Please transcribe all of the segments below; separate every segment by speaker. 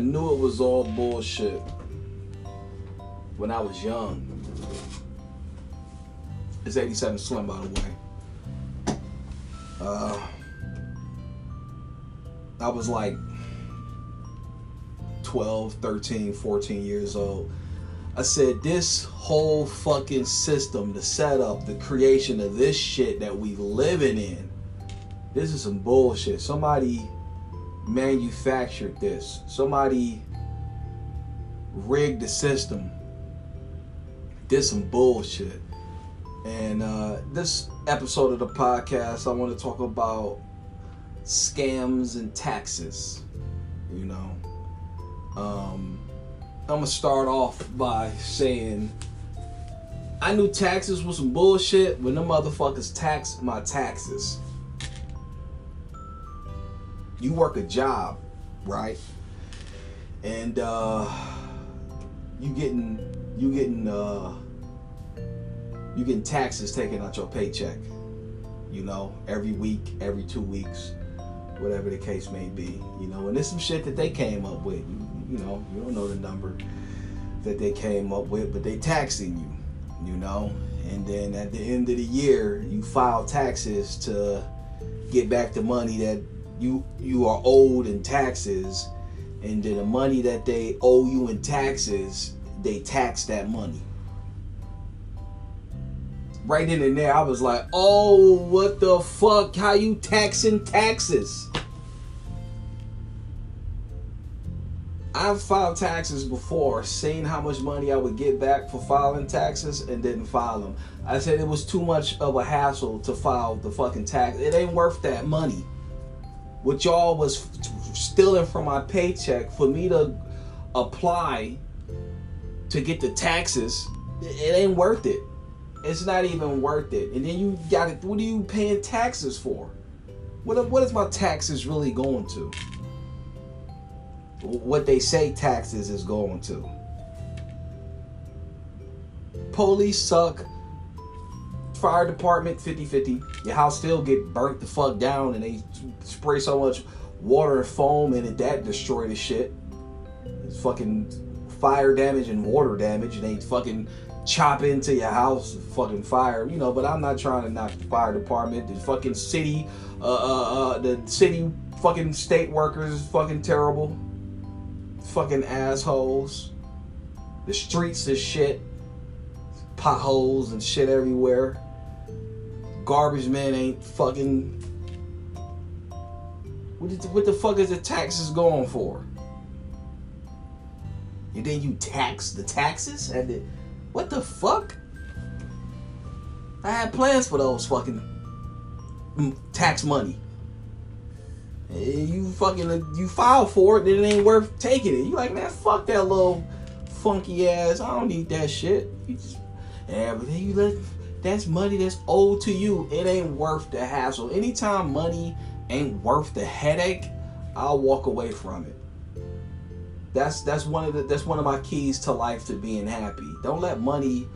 Speaker 1: I knew it was all bullshit when I was young. It's 87 Slim, by the way. Uh, I was like 12, 13, 14 years old. I said, this whole fucking system, the setup, the creation of this shit that we living in, this is some bullshit. Somebody manufactured this. Somebody rigged the system. Did some bullshit. And uh, this episode of the podcast, I want to talk about scams and taxes. You know, um, I'm gonna start off by saying I knew taxes was some bullshit when the motherfuckers taxed my taxes. You work a job, right? And uh you getting you getting uh you getting taxes taken out your paycheck. You know, every week, every two weeks, whatever the case may be. You know, and there's some shit that they came up with. You, you know, you don't know the number that they came up with, but they taxing you, you know. And then at the end of the year, you file taxes to get back the money that you you are owed in taxes, and then the money that they owe you in taxes, they tax that money. Right in and there, I was like, "Oh, what the fuck? How you taxing taxes?" I've filed taxes before, seen how much money I would get back for filing taxes and didn't file them. I said it was too much of a hassle to file the fucking tax. It ain't worth that money. What y'all was stealing from my paycheck for me to apply to get the taxes, it ain't worth it. It's not even worth it. And then you got it. What are you paying taxes for? What what is my taxes really going to? what they say taxes is going to. Police suck. Fire department 50-50. Your house still get burnt the fuck down and they spray so much water and foam and it that destroy the shit. It's fucking fire damage and water damage and they fucking chop into your house, fucking fire, you know. But I'm not trying to knock the fire department, the fucking city, uh, uh, uh the city fucking state workers, is fucking terrible fucking assholes. The streets is shit. Potholes and shit everywhere. Garbage man ain't fucking. What the, what the fuck is the taxes going for? And then you tax the taxes? And the, what the fuck? I had plans for those fucking mm, tax money. You fucking you file for it, then it ain't worth taking it. You like, man, fuck that little funky ass. I don't need that shit. You just, then you let that's money that's owed to you. It ain't worth the hassle. Anytime money ain't worth the headache, I'll walk away from it. That's that's one of the that's one of my keys to life to being happy. Don't let money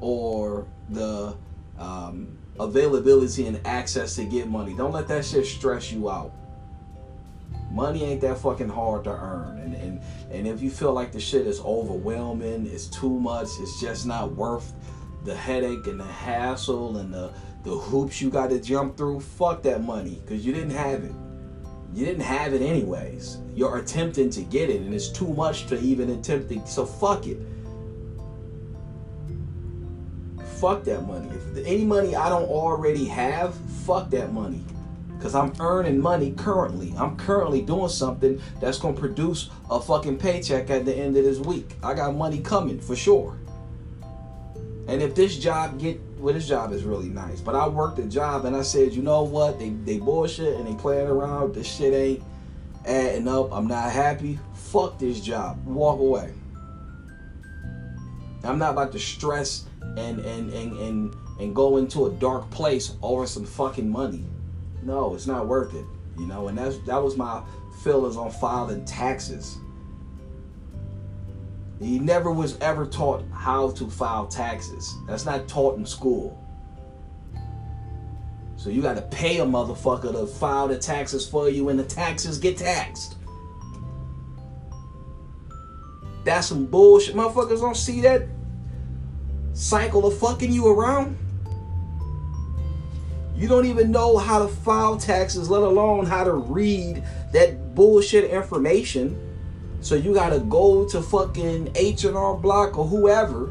Speaker 1: or the um, availability and access to get money. Don't let that shit stress you out. Money ain't that fucking hard to earn. And, and and if you feel like the shit is overwhelming, it's too much, it's just not worth the headache and the hassle and the the hoops you got to jump through, fuck that money because you didn't have it. You didn't have it anyways. You're attempting to get it, and it's too much to even attempt it. So fuck it. Fuck that money. If any money I don't already have, fuck that money because I'm earning money currently. I'm currently doing something that's going to produce a fucking paycheck at the end of this week. I got money coming for sure. And if this job get well, this job is really nice, but I worked a job and I said, you know what? They they bullshit and they playing around. This shit ain't adding up. I'm not happy. Fuck this job. Walk away. I'm not about to stress and and and and and go into a dark place over some fucking money no, it's not worth it. You know, and that's that was my feelings on filing taxes. He never was ever taught how to file taxes. That's not taught in school. So you got to pay a motherfucker to file the taxes for you, and the taxes get taxed. That's some bullshit. Motherfuckers don't see that cycle of fucking you around. You don't even know how to file taxes, let alone how to read that bullshit information. So you gotta go to fucking H&R Block or whoever,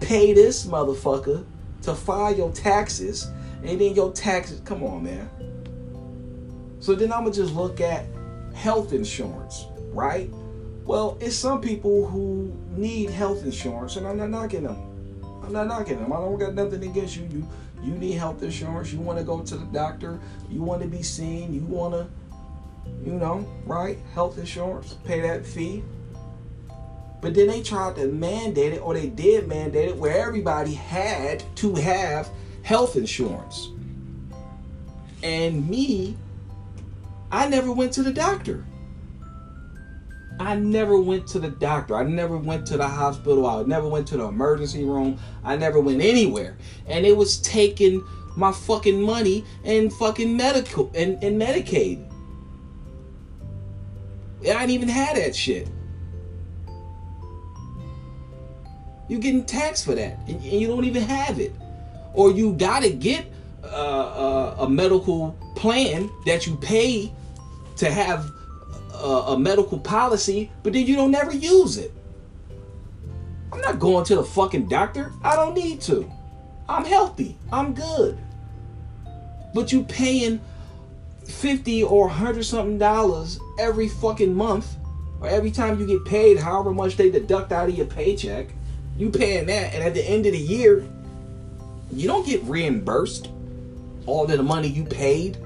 Speaker 1: pay this motherfucker to file your taxes, and then your taxes. Come on, man. So then I'm gonna just look at health insurance, right? Well, it's some people who need health insurance, and I'm not knocking them. I'm not knocking them. I don't got nothing against you. You you need health insurance. You want to go to the doctor. You want to be seen. You want to, you know, right? Health insurance. Pay that fee. But then they tried to mandate it, or they did mandate it, where everybody had to have health insurance. And me, I never went to the doctor. I never went to the doctor. I never went to the hospital. I never went to the emergency room. I never went anywhere. And it was taking my fucking money and fucking medical and, and Medicaid. I didn't even have that shit. You're getting taxed for that, and, you don't even have it. Or you gotta get uh, uh, a medical plan that you pay to have a, a medical policy, but then you don't never use it. I'm not going to the fucking doctor. I don't need to. I'm healthy. I'm good. But you paying 50 or 100 something dollars every fucking month or every time you get paid however much they deduct out of your paycheck you paying that and at the end of the year you don't get reimbursed all of the money you paid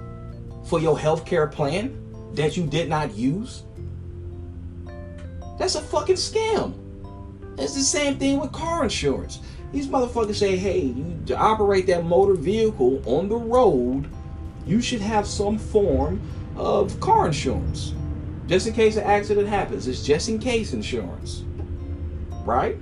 Speaker 1: for your health care plan that you did not use? That's a fucking scam. It's the same thing with car insurance. These motherfuckers say, hey, you operate that motor vehicle on the road, you should have some form of car insurance. Just in case an accident happens. It's just in case insurance. Right?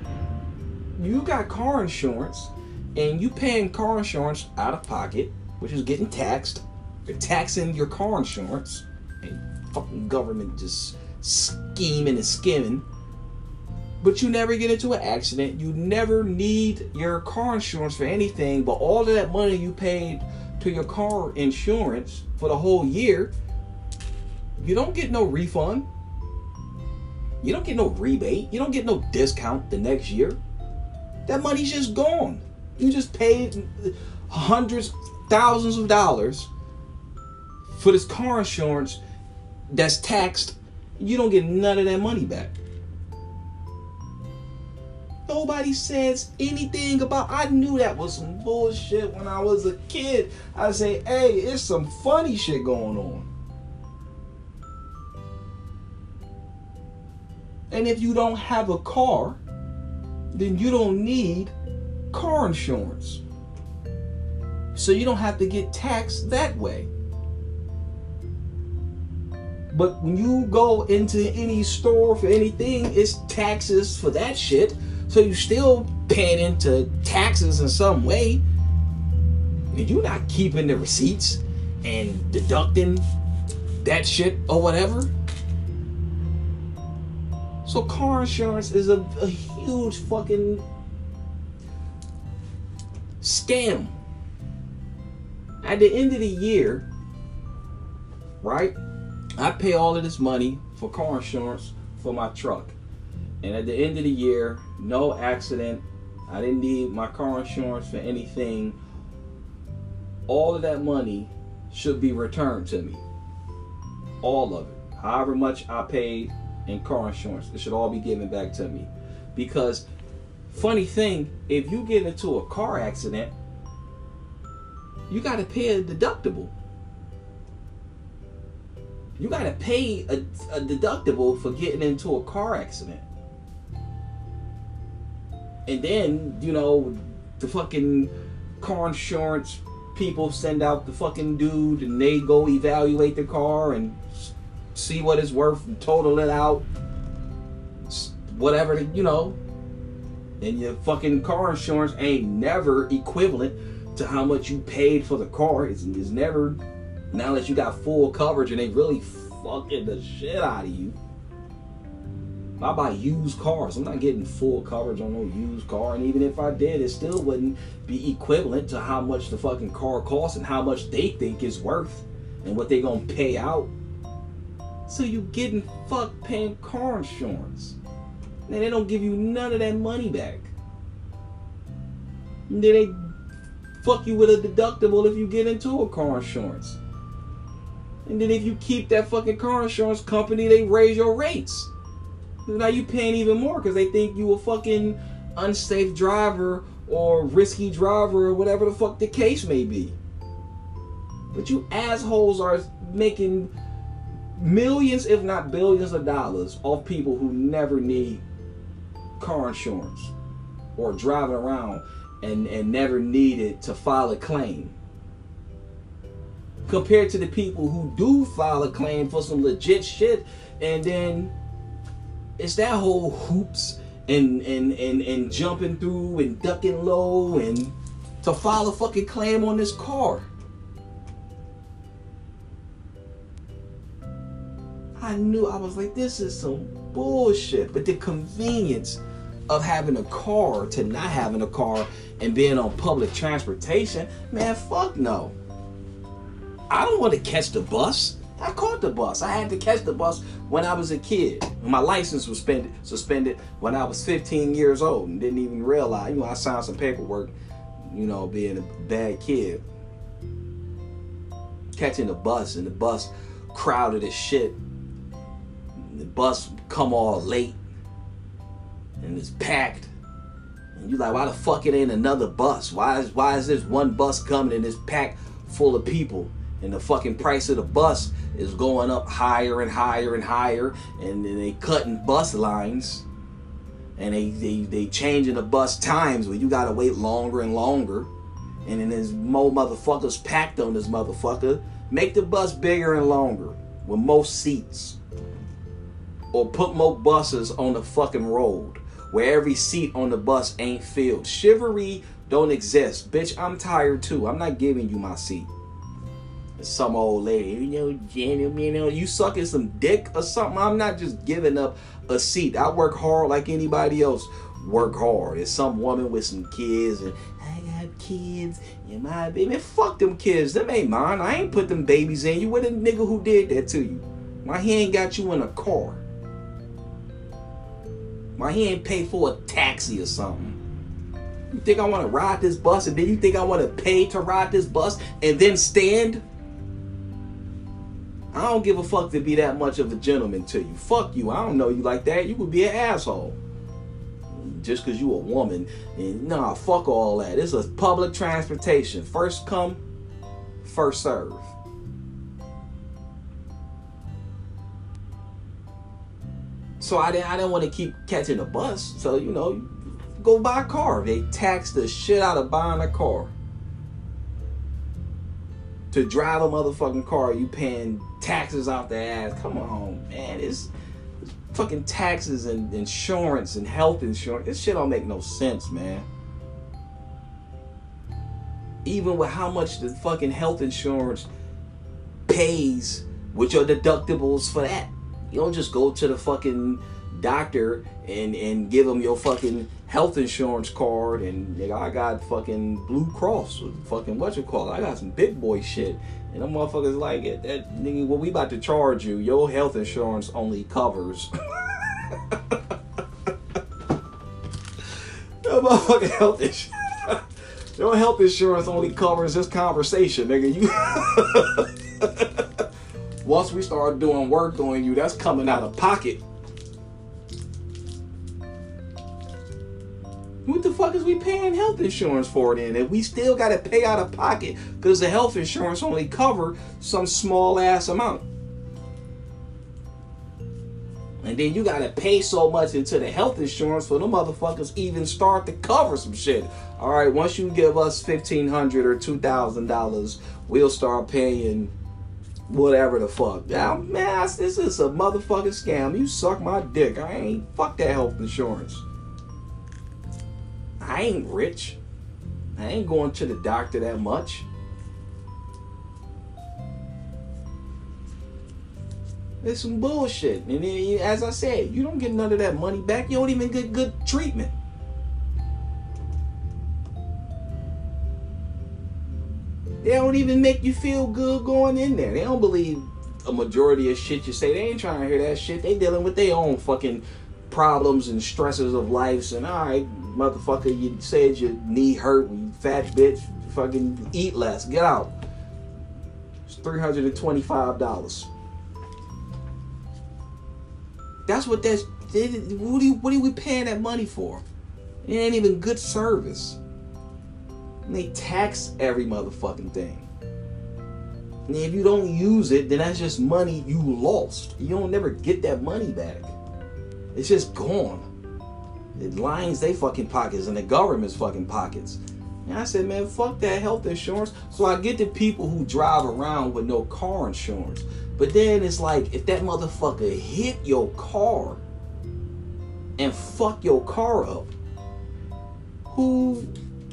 Speaker 1: You got car insurance and you paying car insurance out of pocket, which is getting taxed. They're taxing your car insurance and fucking government just scheming and skimming. But you never get into an accident. You never need your car insurance for anything. But all of that money you paid to your car insurance for the whole year, you don't get no refund. You don't get no rebate. You don't get no discount the next year. That money's just gone. You just paid hundreds, thousands of dollars for this car insurance that's taxed, you don't get none of that money back. Nobody says anything about. I knew that was some bullshit when I was a kid. I say, hey, it's some funny shit going on. And if you don't have a car, then you don't need car insurance. So you don't have to get taxed that way. But when you go into any store for anything, it's taxes for that shit. So you still paying into taxes in some way. And you're not keeping the receipts and deducting that shit or whatever. So car insurance is a, a huge fucking scam. At the end of the year, right? I pay all of this money for car insurance for my truck. And at the end of the year, no accident. I didn't need my car insurance for anything. All of that money should be returned to me. All of it. However much I paid in car insurance, it should all be given back to me. Because, funny thing, if you get into a car accident, you got to pay a deductible you got to pay a, a deductible for getting into a car accident. And then, you know, the fucking car insurance people send out the fucking dude and they go evaluate the car and see what it's worth total it out. Whatever, you know. And your fucking car insurance ain't never equivalent to how much you paid for the car. It's, it's never now that you got full coverage and they really fucking the shit out of you. I buy used cars, I'm not getting full coverage on no used car. And even if I did, it still wouldn't be equivalent to how much the fucking car costs and how much they think is worth and what they gonna pay out. So you getting fucked paying car insurance. And they don't give you none of that money back. And then they fuck you with a deductible if you get into a car insurance. And then if you keep that fucking car insurance company, they raise your rates. Now you paying even more because they think you a fucking unsafe driver or risky driver or whatever the fuck the case may be. But you assholes are making millions, if not billions of dollars off people who never need car insurance or driving around and, and never needed to file a claim. Compared to the people who do file a claim for some legit shit and then it's that whole hoops and and and and jumping through and ducking low and to file a fucking claim on this car. I knew I was like, this is some bullshit. But the convenience of having a car to not having a car and being on public transportation, man, fuck no. I don't want to catch the bus. I caught the bus. I had to catch the bus when I was a kid. My license was suspended, suspended when I was 15 years old and didn't even realize. You know, I signed some paperwork, you know, being a bad kid. Catching the bus and the bus crowded as shit. The bus come all late and it's packed. And you like, why the fuck it ain't another bus? Why is why is this one bus coming and it's packed full of people? And the fucking price of the bus is going up higher and higher and higher, and then they cutting bus lines, and they they they changing the bus times where you gotta wait longer and longer, and then there's more motherfuckers packed on this motherfucker. Make the bus bigger and longer with more seats, or put more buses on the fucking road where every seat on the bus ain't filled. Chivalry don't exist, bitch. I'm tired too. I'm not giving you my seat some old lady, you know, Jenny, you know, you sucking some dick or something. I'm not just giving up a seat. I work hard like anybody else. Work hard. It's some woman with some kids and I got kids and my baby. Fuck them kids. Them ain't mine. I ain't put them babies in you. What a nigga who did that to you? Why he ain't got you in a car? Why he ain't pay for a taxi or something? You think I want to ride this bus and then you think I want to pay to ride this bus and then stand? I don't give a fuck to be that much of a gentleman to you. Fuck you. I don't know you like that. You would be an asshole. Just because you a woman. And nah, fuck all that. This is public transportation. First come, first serve. So I didn't I didn't want to keep catching a bus. So, you know, go buy a car. They tax the shit out of buying a car to drive a motherfucking car, you paying taxes out the ass. Come on, man. It's, it's fucking taxes and insurance and health insurance. This shit don't make no sense, man. Even with how much the fucking health insurance pays with your deductibles for that. You don't just go to the fucking doctor and and give them your fucking health insurance card and nigga, I got fucking Blue Cross fucking what you call it. I got some big boy shit. And them motherfuckers like it. That nigga, what we about to charge you, your health insurance only covers. your motherfucking health insurance. Your health insurance only covers this conversation, nigga. You once we start doing work on you, that's coming out of pocket. What the fuck is we paying health insurance for then? If we still got to pay out of pocket because the health insurance only cover some small ass amount. And then you got to pay so much into the health insurance for the motherfuckers even start to cover some shit. All right, once you give us 1,500 or $2,000, we'll start paying whatever the fuck. Now, man, this is a motherfucking scam. You suck my dick. I ain't fuck that health insurance. I ain't rich. I ain't going to the doctor that much. It's some bullshit. And as I said, you don't get none of that money back. You don't even get good treatment. They don't even make you feel good going in there. They don't believe a majority of shit you say. They ain't trying to hear that shit. They dealing with their own fucking problems and stresses of life. And all right, motherfucker, you said your knee hurt, you fat bitch, fucking eat less. Get out. It's three hundred and twenty-five dollars. That's what that's. What are, we paying that money for? It ain't even good service. And they tax every motherfucking thing. And if you don't use it, then that's just money you lost. You don't never get that money back. It's just gone. It lines they fucking pockets and the government's fucking pockets. And I said, man, fuck that health insurance. So I get the people who drive around with no car insurance. But then it's like if that motherfucker hit your car and fuck your car up, who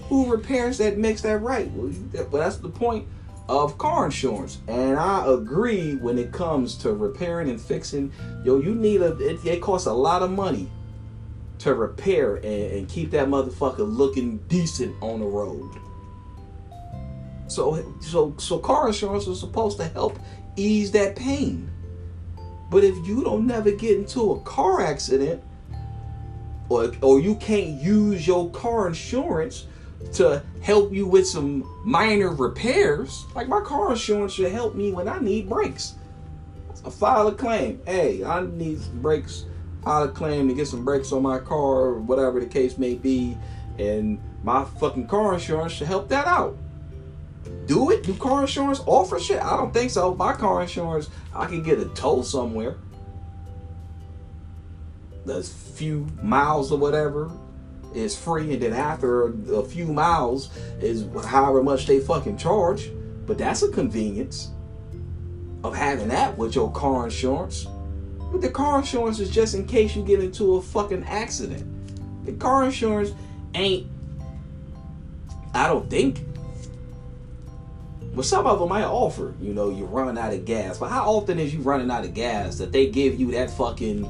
Speaker 1: who repairs that makes that right? Well, that's the point of car insurance. And I agree when it comes to repairing and fixing. Yo, you need a it, it costs a lot of money to repair and, and keep that motherfucker looking decent on the road. So so so car insurance is supposed to help ease that pain. But if you don't never get into a car accident or or you can't use your car insurance to help you with some minor repairs. Like my car insurance should help me when I need brakes. I file a claim. Hey, I need brakes. File a claim to get some brakes on my car, or whatever the case may be, and my fucking car insurance should help that out. Do it? Do car insurance offer shit? I don't think so. My car insurance, I can get a tow somewhere. There's few miles or whatever is free, and then after a few miles is however much they fucking charge. But that's a convenience of having that with your car insurance. But the car insurance is just in case you get into a fucking accident. The car insurance ain't, I don't think. Well, some of them might offer, you know, you run out of gas. But how often is you running out of gas that they give you that fucking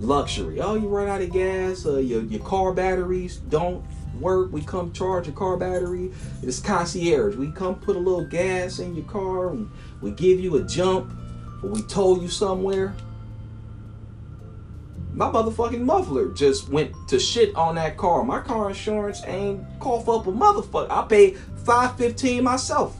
Speaker 1: luxury. Oh, you run out of gas, uh, your, your car batteries don't work. We come charge your car battery. It's concierge. We come put a little gas in your car and we give you a jump or we tow you somewhere. My motherfucking muffler just went to shit on that car. My car insurance ain't cough up a motherfucker. I paid 515 myself.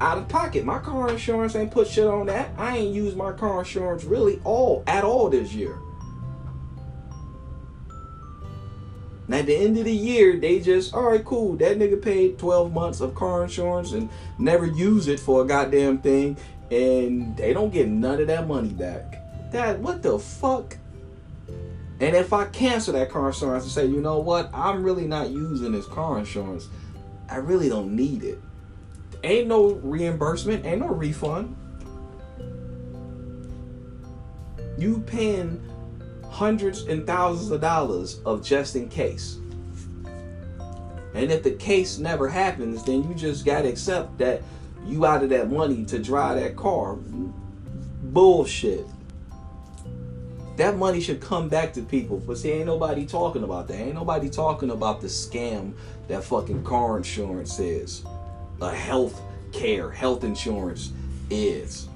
Speaker 1: Out of pocket. My car insurance ain't put shit on that. I ain't used my car insurance really all at all this year. Now at the end of the year, they just all right, cool. That nigga paid 12 months of car insurance and never use it for a goddamn thing, and they don't get none of that money back. That what the fuck? And if I cancel that car insurance and say, you know what, I'm really not using this car insurance, I really don't need it. Ain't no reimbursement, ain't no refund. You paying hundreds and thousands of dollars of just in case. And if the case never happens, then you just gotta accept that you out of that money to drive that car. Bullshit. That money should come back to people. But see, ain't nobody talking about that. Ain't nobody talking about the scam that fucking car insurance is a health care, health insurance is.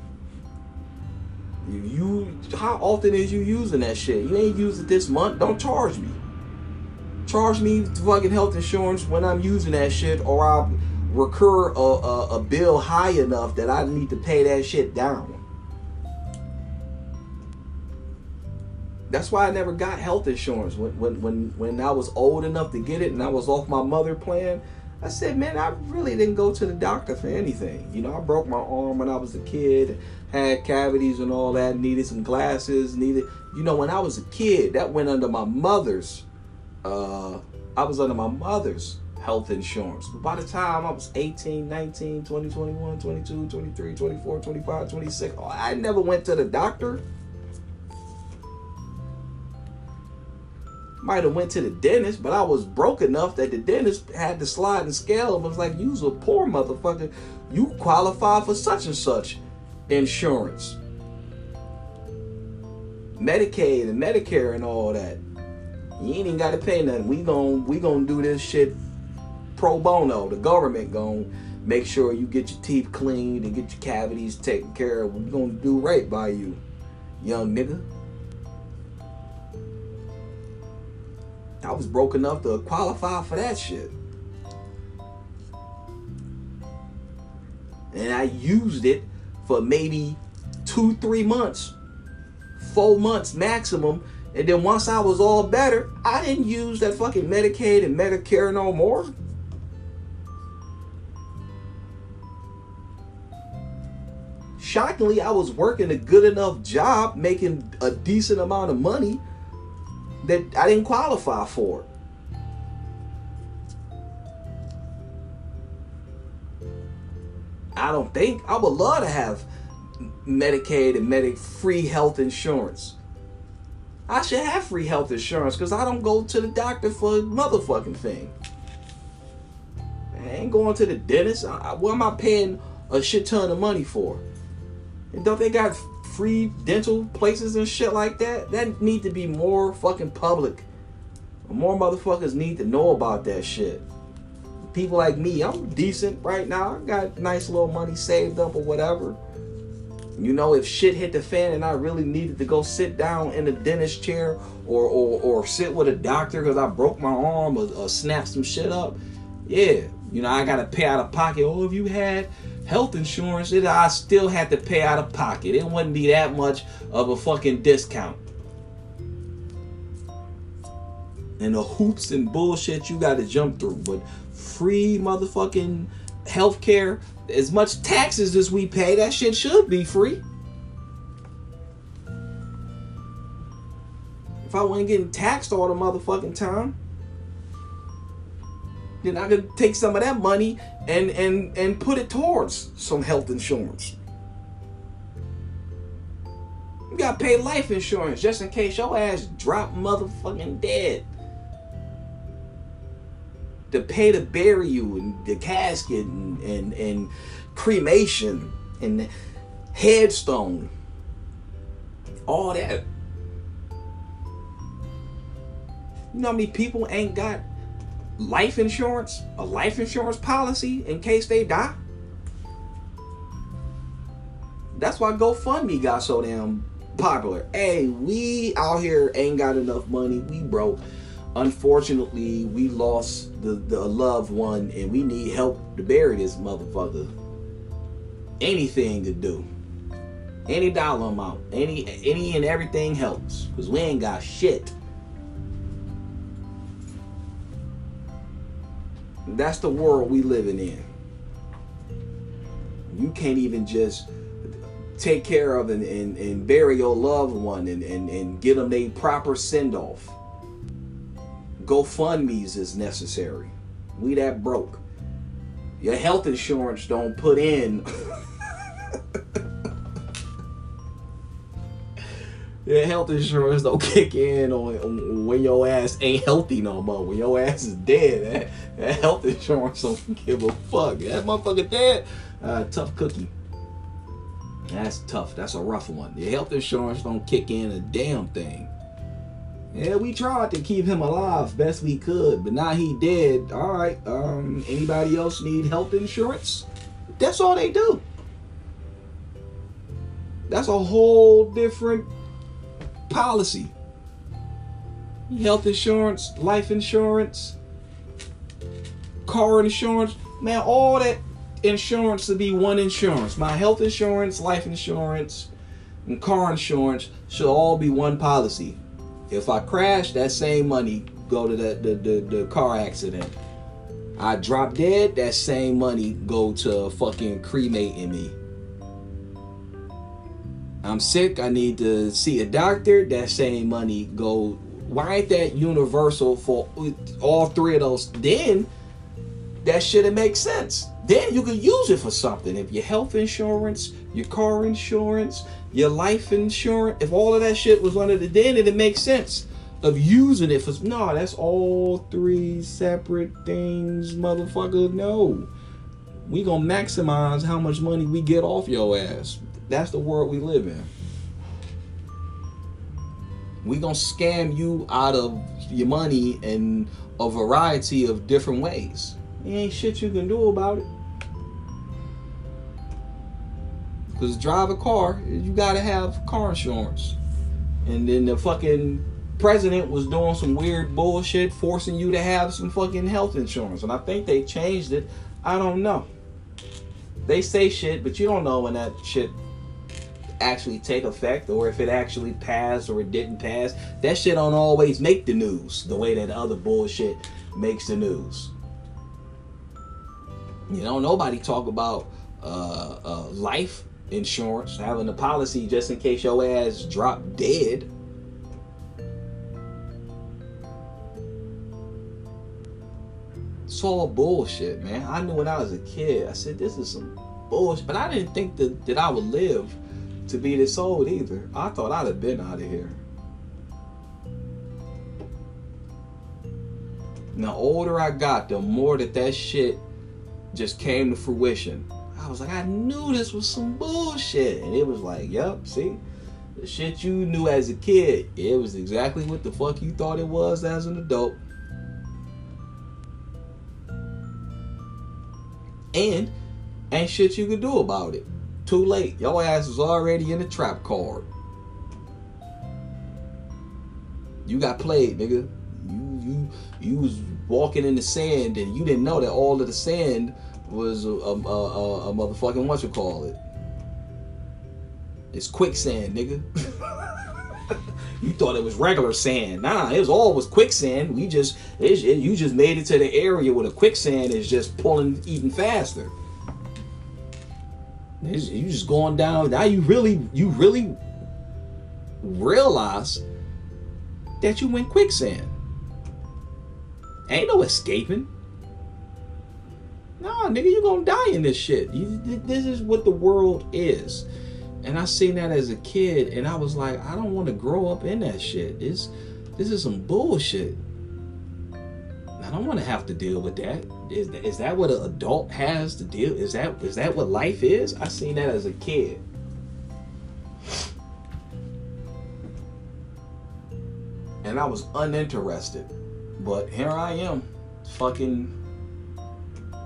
Speaker 1: You, how often is you using that shit? You ain't used it this month. Don't charge me. Charge me fucking health insurance when I'm using that shit, or I'll recur a, a, a bill high enough that I need to pay that shit down. That's why I never got health insurance when when when when I was old enough to get it and I was off my mother plan. I said, man, I really didn't go to the doctor for anything. You know, I broke my arm when I was a kid, had cavities and all that, needed some glasses, needed, you know, when I was a kid, that went under my mother's, uh, I was under my mother's health insurance. But by the time I was 18, 19, 20, 21, 22, 23, 24, 25, 26, I never went to the doctor. Might have went to the dentist, but I was broke enough that the dentist had to slide and scale and was like, "You's a poor motherfucker. You qualify for such and such insurance, Medicaid and Medicare and all that. You ain't even got to pay nothing. We gon' we gonna do this shit pro bono. The government gonna make sure you get your teeth cleaned and get your cavities taken care of. We gonna do right by you, young nigga." I was broke enough to qualify for that shit. And I used it for maybe two, three months, four months maximum. And then once I was all better, I didn't use that fucking Medicaid and Medicare no more. Shockingly, I was working a good enough job, making a decent amount of money that I didn't qualify for. I don't think I would love to have Medicaid and Medic free health insurance. I should have free health insurance because I don't go to the doctor for a motherfucking thing. I ain't going to the dentist. I, what am I paying a shit ton of money for? And don't they got free dental places and shit like that, that need to be more fucking public. More motherfuckers need to know about that shit. People like me, I'm decent right now. I got nice little money saved up or whatever. You know, if shit hit the fan and I really needed to go sit down in a dentist chair or or, or sit with a doctor because I broke my arm or, or snap some shit up, yeah, you know, I gotta pay out of pocket. Oh, if you had health insurance, it I still had to pay out of pocket. It wouldn't be that much of a fucking discount. And the hoops and bullshit you got to jump through, but free motherfucking healthcare, as much taxes as we pay, that shit should be free. If I wasn't getting taxed all the motherfucking time then I could take some of that money and and and put it towards some health insurance. You gotta pay life insurance just in case your ass drop motherfucking dead. To pay to bury you and the casket and, and, and cremation and headstone. All that. You know how many people ain't got life insurance, a life insurance policy in case they die. That's why GoFundMe got so damn popular. Hey, we out here ain't got enough money. We broke. Unfortunately, we lost the, the loved one and we need help to bury this motherfucker. Anything to do. Any dollar amount. Any any and everything helps. Because we ain't got shit. That's the world we living in. You can't even just take care of and, and, and bury your loved one and, and, and get them a proper send off. GoFundMe's is necessary. We that broke. Your health insurance don't put in Your health insurance don't kick in on, on, when your ass ain't healthy no more. When your ass is dead, eh? health insurance don't give a fuck. That motherfucker dead. Uh, tough cookie. That's tough. That's a rough one. Your health insurance don't kick in a damn thing. Yeah, we tried to keep him alive best we could, but now he dead. All right. Um, anybody else need health insurance? That's all they do. That's a whole different policy. Health insurance, life insurance, car insurance, man, all that insurance to be one insurance. My health insurance, life insurance, and car insurance should all be one policy. If I crash, that same money go to the, the, the, the car accident. I drop dead, that same money go to fucking cremating me. I'm sick, I need to see a doctor, that same money go. Why ain't that universal for all three of those? Then that shouldn't make sense. Then you can use it for something. If your health insurance, your car insurance, your life insurance, if all of that shit was under the then, it makes sense. of using it for no, that's all three separate things, motherfucker. No. We gonna maximize how much money we get off your ass. That's the world we live in. We gonna scam you out of your money in a variety of different ways. There ain't shit you can do about it. Cause drive a car, you gotta have car insurance. And then the fucking president was doing some weird bullshit, forcing you to have some fucking health insurance. And I think they changed it. I don't know. They say shit, but you don't know when that shit actually take effect or if it actually passed or it didn't pass. That shit don't always make the news the way that other bullshit makes the news. You know, nobody talk about uh, uh, life insurance, having a policy just in case your ass drop dead. It's all bullshit, man. I knew when I was a kid, I said, this is some bullshit. But I didn't think that, that I would live to be this old either. I thought I'd have been out of here. the older I got, the more that that shit just came to fruition. I was like, I knew this was some bullshit. And it was like, yep, see? The shit you knew as a kid, it was exactly what the fuck you thought it was as an adult. And ain't shit you could do about it. Too late. Your ass is already in the trap card. You got played, nigga. You you you was walking in the sand and you didn't know that all of the sand was a, a, a, a motherfucking what you call it. It's quicksand, nigga. you thought it was regular sand. Nah, it was always quicksand. We just it, you just made it to the area where the quicksand is just pulling even faster. It's, you just going down. Now you really you really realize that you went quicksand. Ain't no escaping. Nah, nigga, you gonna die in this shit. You, this is what the world is. And I seen that as a kid, and I was like, I don't want to grow up in that shit. This, this is some bullshit. I don't want to have to deal with that. Is, is that what an adult has to deal? Is that is that what life is? I seen that as a kid. And I was uninterested. But here I am, fucking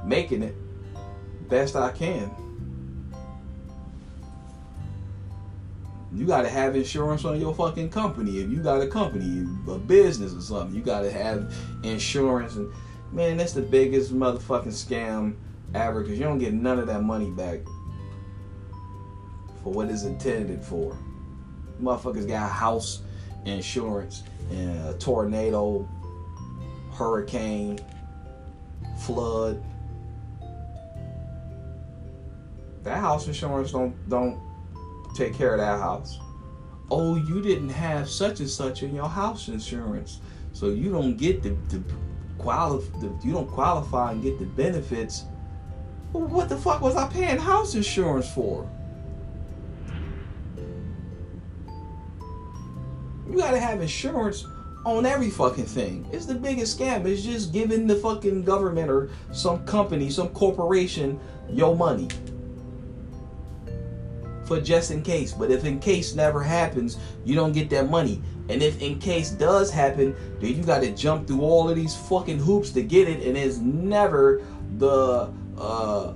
Speaker 1: making it best I can. You gotta have insurance on your fucking company. If you got a company, a business or something, you gotta have insurance. And man, that's the biggest motherfucking scam ever because you don't get none of that money back for what is intended for. Motherfuckers got house insurance and a tornado hurricane, flood. That house insurance don't don't take care of that house. Oh, you didn't have such and such in your house insurance, so you don't get the, the qualify. You don't qualify and get the benefits. What the fuck was I paying house insurance for? You gotta have insurance on every fucking thing. It's the biggest scam. It's just giving the fucking government or some company, some corporation your money. For just in case. But if in case never happens, you don't get that money. And if in case does happen, then you gotta jump through all of these fucking hoops to get it, and it's never the uh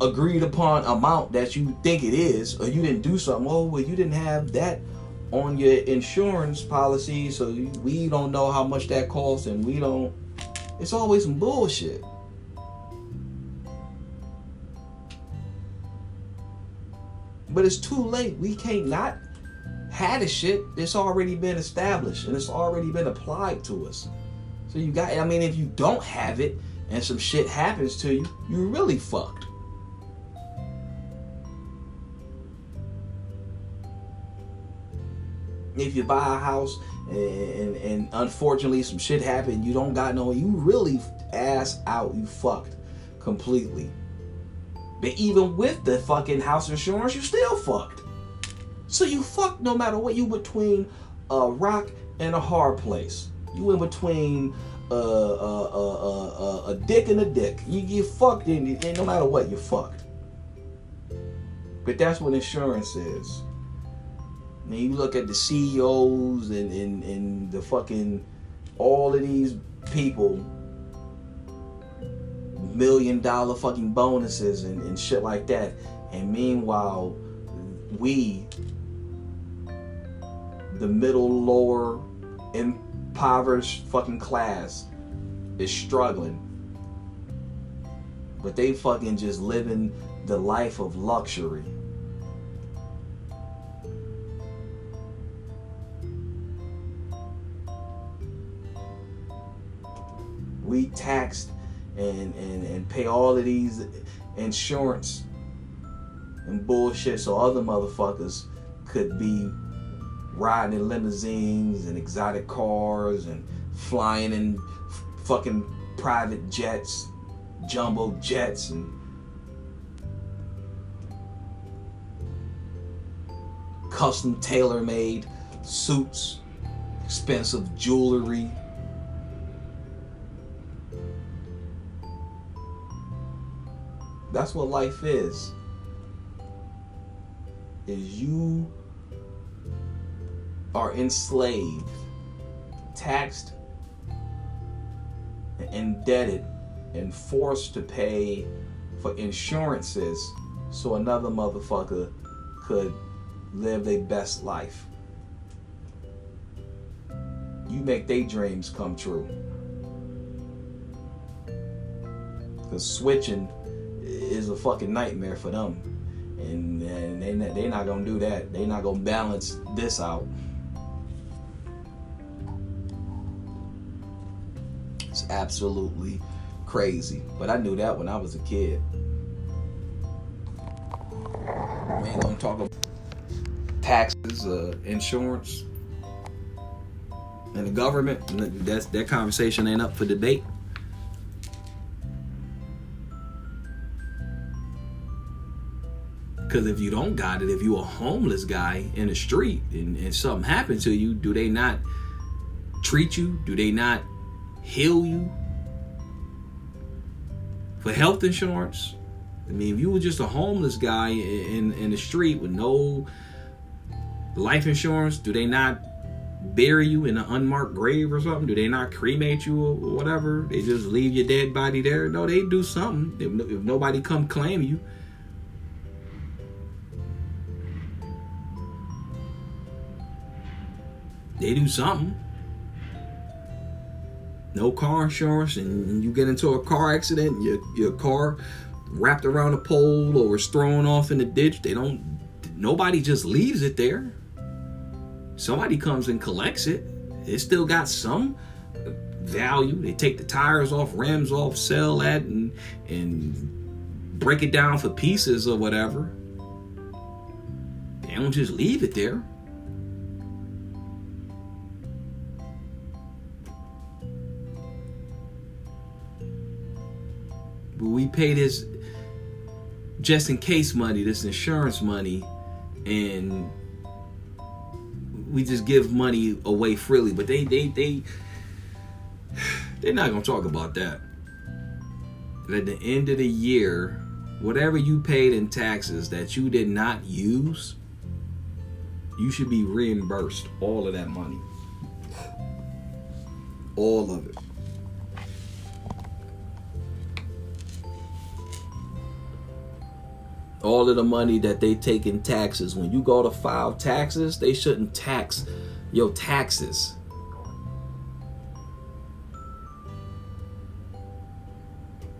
Speaker 1: agreed upon amount that you think it is, or you didn't do something. Oh, well, you didn't have that on your insurance policy, so we don't know how much that costs, and we don't. It's always some bullshit. But it's too late. We can't not have the shit. It's already been established and it's already been applied to us. So you got. I mean, if you don't have it and some shit happens to you, you're really fucked. if you buy a house and, and, and unfortunately some shit happened, you don't got no, you really ass out, you fucked completely. But even with the fucking house insurance, you still fucked. So you fucked no matter what. You between a rock and a hard place. You in between a a, a, a, a dick and a dick. You get fucked in, and no matter what, you're fucked. But that's what insurance is. And you look at the CEOs and, and, and the fucking all of these people million dollar fucking bonuses and, and shit like that. And meanwhile, we, the middle, lower, impoverished fucking class, is struggling. But they fucking just living the life of luxury. We taxed and, and, and pay all of these insurance and bullshit so other motherfuckers could be riding in limousines and exotic cars and flying in fucking private jets, jumbo jets and custom tailor-made suits, expensive jewelry. That's what life is. Is you are enslaved, taxed, indebted, and forced to pay for insurances so another motherfucker could live their best life. You make their dreams come true. Because switching is a fucking nightmare for them. And, and they, they're not to do that. They're not to balance this out. It's absolutely crazy. But I knew that when I was a kid. We ain't to talk about taxes, uh, insurance, and the government. That's that conversation ain't up for debate. Because if you don't got it, if you a homeless guy in the street and, and something happened to you, do they not treat you? Do they not heal you? For health insurance? I mean, if you were just a homeless guy in, in the street with no life insurance, do they not bury you in an unmarked grave or something? Do they not cremate you or whatever? They just leave your dead body there? No, they do something. If, if nobody come claim you, they do something. No car insurance, and you get into a car accident, your your car wrapped around a pole or is thrown off in the ditch. They don't. Nobody just leaves it there. Somebody comes and collects it. It still got some value. They take the tires off, rims off, sell that, and and break it down for pieces or whatever. They don't just leave it there. We pay this just in case money, this insurance money, and we just give money away freely. But they they they they're not gonna talk about that. At the end of the year, whatever you paid in taxes that you did not use, you should be reimbursed all of that money. All of it. All of the money that they take in taxes. When you go to file taxes, they shouldn't tax your taxes.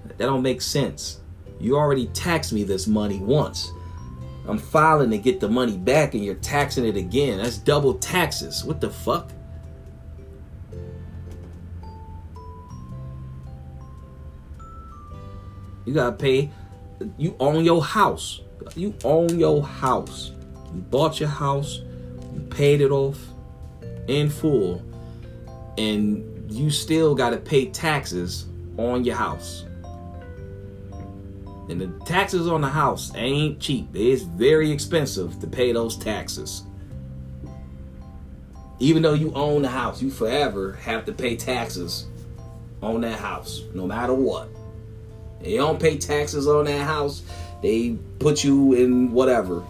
Speaker 1: That don't make sense. You already taxed me this money once. I'm filing to get the money back and you're taxing it again. That's double taxes. What the fuck? You gotta pay you own your house. You own your house. You bought your house, you paid it off in full, and you still got to pay taxes on your house. And the taxes on the house ain't cheap. It's very expensive to pay those taxes. Even though you own the house, you forever have to pay taxes on that house, no matter what. You don't pay taxes on that house, they put you in whatever.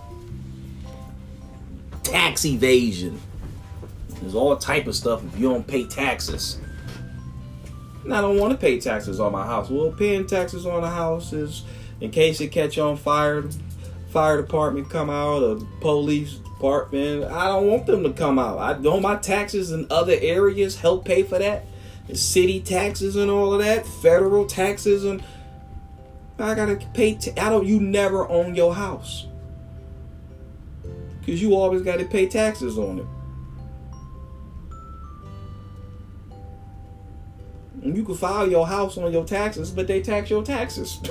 Speaker 1: Tax evasion. There's all type of stuff if you don't pay taxes. And I don't want to pay taxes on my house. Well, paying taxes on a house is in case it catch on fire, fire department come out, or police department. I don't want them to come out. I don't my taxes in other areas help pay for that. City taxes and all of that, federal taxes and I gotta pay. T- I don't. You never own your house because you always got to pay taxes on it. And you can file your house on your taxes, but they tax your taxes.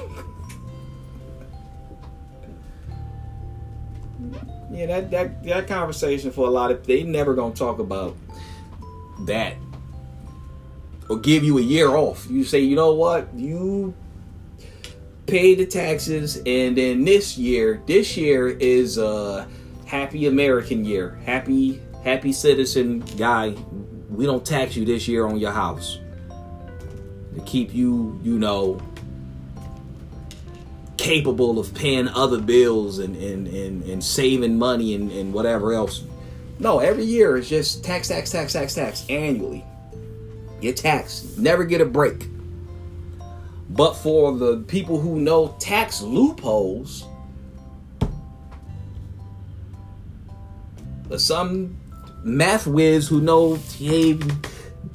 Speaker 1: yeah, that, that that conversation for a lot of they never gonna talk about that or give you a year off. You say, you know what, you pay the taxes, and then this year, this year is a happy American year, happy happy citizen guy. We don't tax you this year on your house to keep you, you know, capable of paying other bills and and and, and saving money and, and whatever else. No, every year it's just tax, tax, tax, tax, tax annually. You're taxed. Never get a break. But for the people who know tax loopholes, some math whiz who know, hey,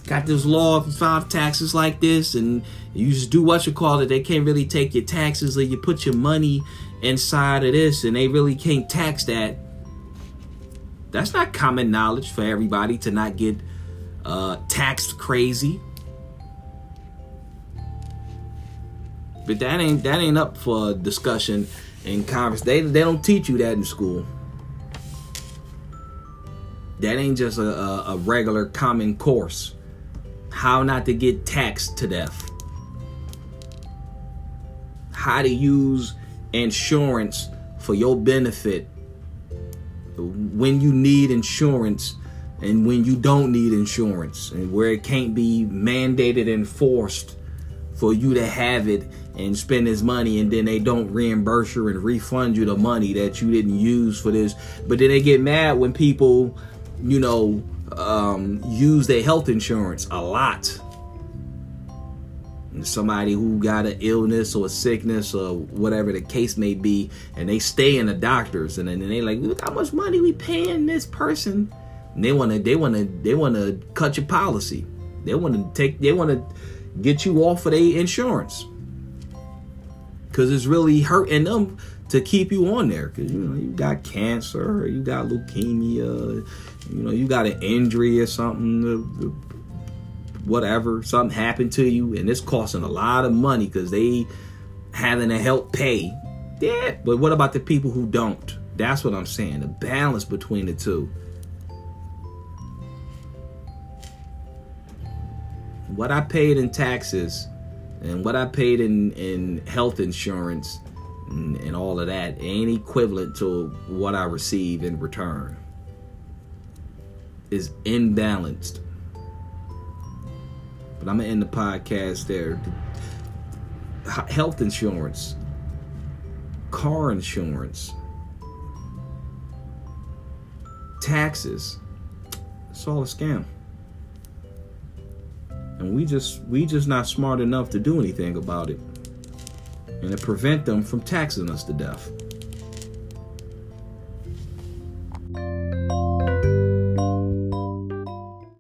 Speaker 1: got this law you file taxes like this and you just do what you call it, they can't really take your taxes or you put your money inside of this and they really can't tax that. That's not common knowledge for everybody to not get uh, taxed crazy. But that ain't that ain't up for discussion in conference. They they don't teach you that in school. That ain't just a, a, a regular common course. How not to get taxed to death. How to use insurance for your benefit when you need insurance and when you don't need insurance and where it can't be mandated and forced for you to have it and spend this money and then they don't reimburse you and refund you the money that you didn't use for this. But then they get mad when people you know um, use their health insurance a lot. Somebody who got an illness or a sickness or whatever the case may be and they stay in the doctors and then they like look how much money we paying this person. And they want to they want to they want to cut your policy. They want to take they want to get you off of their insurance because it's really hurting them to keep you on there because you know you got cancer you got leukemia you know you got an injury or something whatever something happened to you and it's costing a lot of money because they having to help pay. Yeah but what about the people who don't? That's what i'm saying the balance between the two. What i paid in taxes and what i paid in in health insurance and, and all of that ain't equivalent to what i receive in return is imbalanced but I'm gonna end the podcast there. Health insurance, car insurance, taxes. It's all a scam. And we just we just not smart enough to do anything about it. And to prevent them from taxing us to death.